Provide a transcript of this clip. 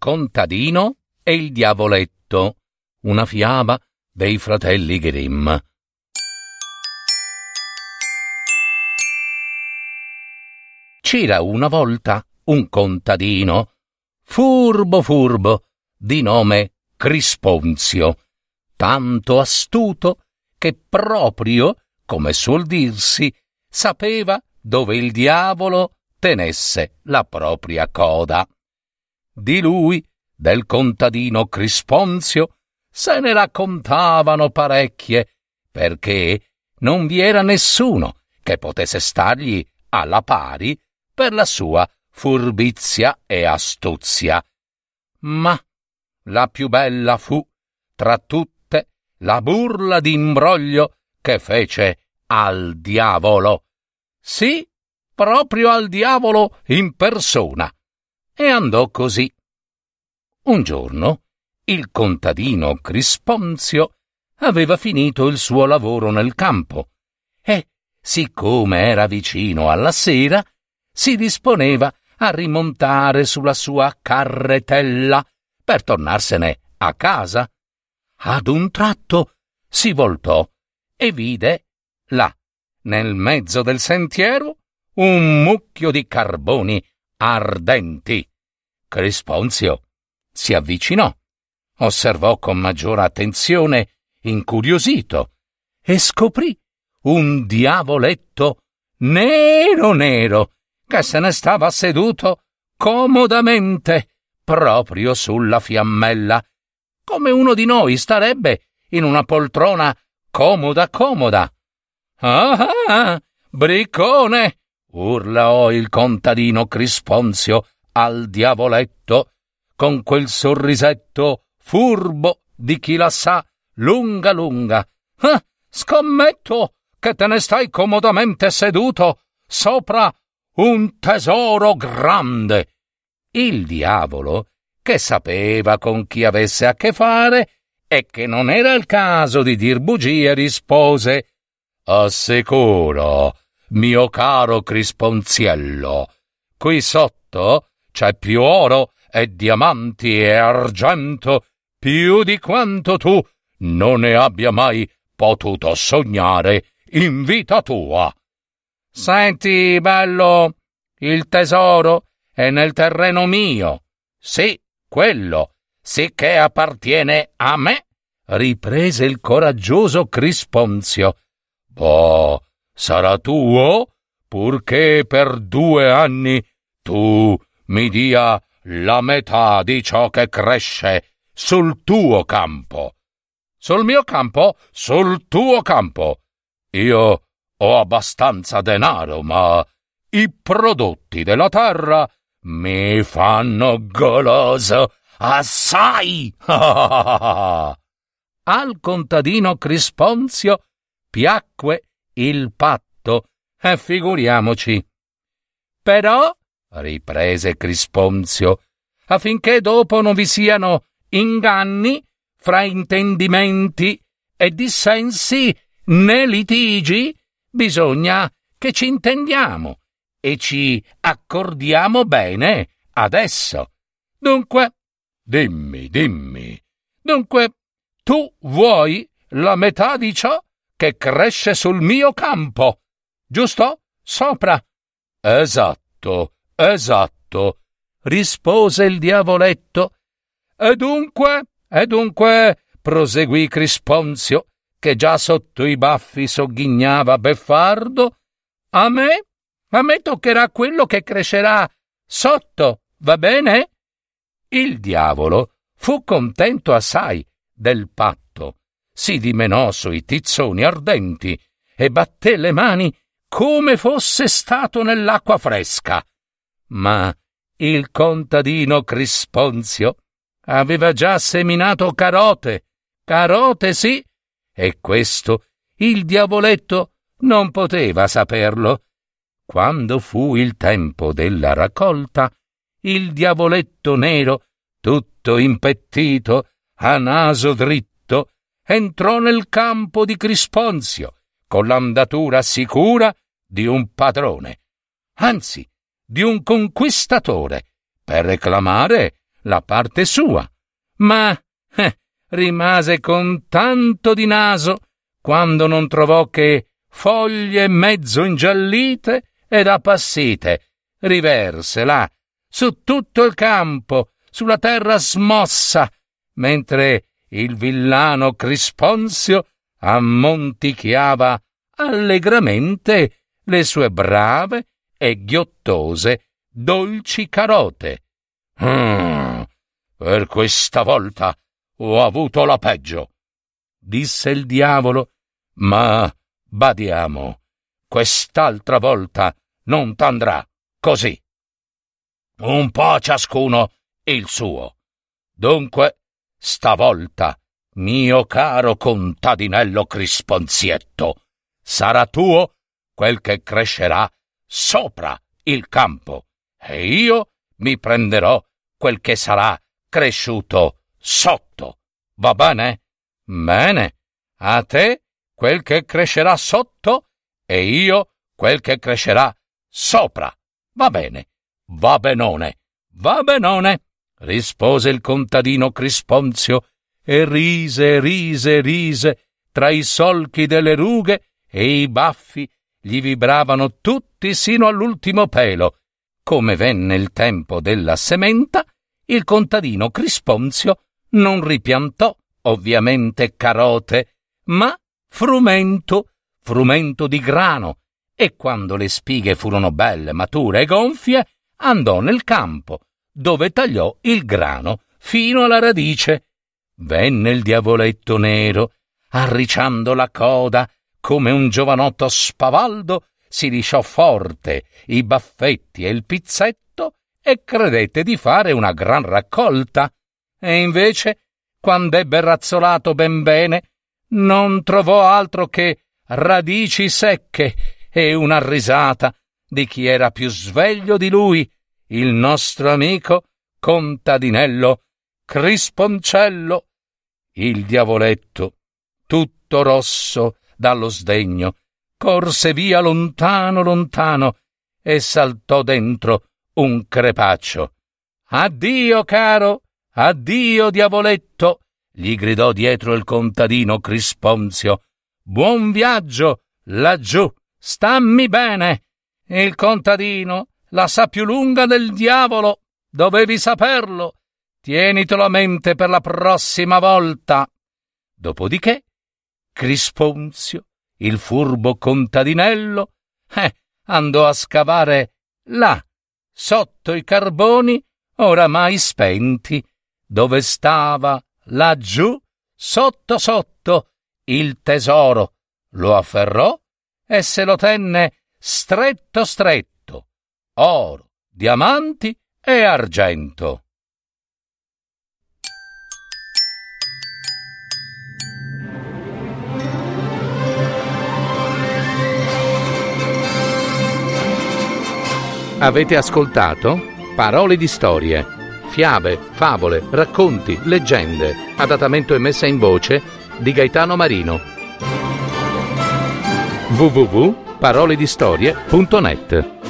contadino e il diavoletto. Una fiaba dei fratelli Grimm. C'era una volta un contadino, furbo furbo, di nome Crisponzio, tanto astuto che proprio, come suol dirsi, sapeva dove il diavolo tenesse la propria coda. Di lui, del contadino Crisponzio, se ne raccontavano parecchie, perché non vi era nessuno che potesse stargli alla pari per la sua furbizia e astuzia. Ma la più bella fu, tra tutte, la burla d'imbroglio che fece al diavolo. Sì, proprio al diavolo in persona. E andò così. Un giorno il contadino Crisponzio aveva finito il suo lavoro nel campo e, siccome era vicino alla sera, si disponeva a rimontare sulla sua carretella per tornarsene a casa. Ad un tratto si voltò e vide, là, nel mezzo del sentiero, un mucchio di carboni ardenti. Crisponzio si avvicinò osservò con maggiore attenzione, incuriosito, e scoprì un diavoletto nero nero che se ne stava seduto comodamente proprio sulla fiammella, come uno di noi starebbe in una poltrona comoda comoda. Ah, ah briccone! Urlò il contadino Crisponzio al diavoletto con quel sorrisetto furbo di chi la sa lunga lunga. Ah, scommetto che te ne stai comodamente seduto sopra un tesoro grande. Il diavolo, che sapeva con chi avesse a che fare e che non era il caso di dir bugie, rispose Assicuro, mio caro Crisponziello, qui sotto c'è più oro e diamanti e argento più di quanto tu non ne abbia mai potuto sognare in vita tua. Senti, bello, il tesoro è nel terreno mio. Sì, quello, sicché appartiene a me, riprese il coraggioso Crisponzio. Boh, sarà tuo, purché per due anni tu mi dia la metà di ciò che cresce sul tuo campo. Sul mio campo? Sul tuo campo. Io ho abbastanza denaro, ma i prodotti della terra mi fanno goloso assai. Al contadino Crisponzio piacque il patto, e figuriamoci. Però, riprese Crisponzio, affinché dopo non vi siano inganni, fraintendimenti e dissensi né litigi, bisogna che ci intendiamo e ci accordiamo bene adesso. Dunque, dimmi, dimmi, dunque, tu vuoi la metà di ciò che cresce sul mio campo, giusto? Sopra. Esatto, esatto, rispose il diavoletto e dunque, e dunque, proseguì Crisponzio, che già sotto i baffi sogghignava beffardo, a me, a me toccherà quello che crescerà sotto, va bene? Il diavolo fu contento assai del patto, si dimenò sui tizzoni ardenti e batté le mani come fosse stato nell'acqua fresca. Ma il contadino Crisponzio aveva già seminato carote, carote sì, e questo il diavoletto non poteva saperlo. Quando fu il tempo della raccolta, il diavoletto nero, tutto impettito, a naso dritto, entrò nel campo di Crisponzio, con l'andatura sicura di un padrone, anzi di un conquistatore, per reclamare la parte sua. Ma eh, rimase con tanto di naso quando non trovò che foglie mezzo ingiallite ed appassite, riverse là, su tutto il campo, sulla terra smossa, mentre il villano Crisponzio ammontichiava allegramente le sue brave e ghiottose dolci carote. Mm, per questa volta ho avuto la peggio, disse il diavolo, ma badiamo, quest'altra volta non t'andrà così. Un po' ciascuno il suo. Dunque, stavolta, mio caro contadinello Crisponzietto, sarà tuo quel che crescerà sopra il campo, e io mi prenderò quel che sarà cresciuto sotto. Va bene? Bene. A te quel che crescerà sotto e io quel che crescerà sopra. Va bene. Va benone. Va benone. Rispose il contadino Crisponzio e rise, rise, rise tra i solchi delle rughe e i baffi gli vibravano tutti sino all'ultimo pelo. Come venne il tempo della sementa, il contadino Crisponzio non ripiantò ovviamente carote, ma frumento, frumento di grano, e quando le spighe furono belle, mature e gonfie, andò nel campo, dove tagliò il grano fino alla radice. Venne il diavoletto nero, arriciando la coda come un giovanotto spavaldo, si lisciò forte i baffetti e il pizzetto e credette di fare una gran raccolta. E invece, quando ebbe razzolato ben bene, non trovò altro che radici secche e una risata di chi era più sveglio di lui, il nostro amico contadinello Crisponcello, il diavoletto, tutto rosso dallo sdegno, corse via lontano lontano e saltò dentro un crepaccio. Addio, caro, addio, diavoletto, gli gridò dietro il contadino Crisponzio. Buon viaggio laggiù, stammi bene. Il contadino la sa più lunga del diavolo, dovevi saperlo. Tienitelo a mente per la prossima volta. Dopodiché, Crisponzio, il furbo contadinello, eh, andò a scavare là, sotto i carboni oramai spenti, dove stava laggiù, sotto sotto, il tesoro, lo afferrò e se lo tenne stretto stretto, oro, diamanti e argento. Avete ascoltato Parole di storie, fiabe, favole, racconti, leggende, adattamento e messa in voce di Gaetano Marino. www.paroledistorie.net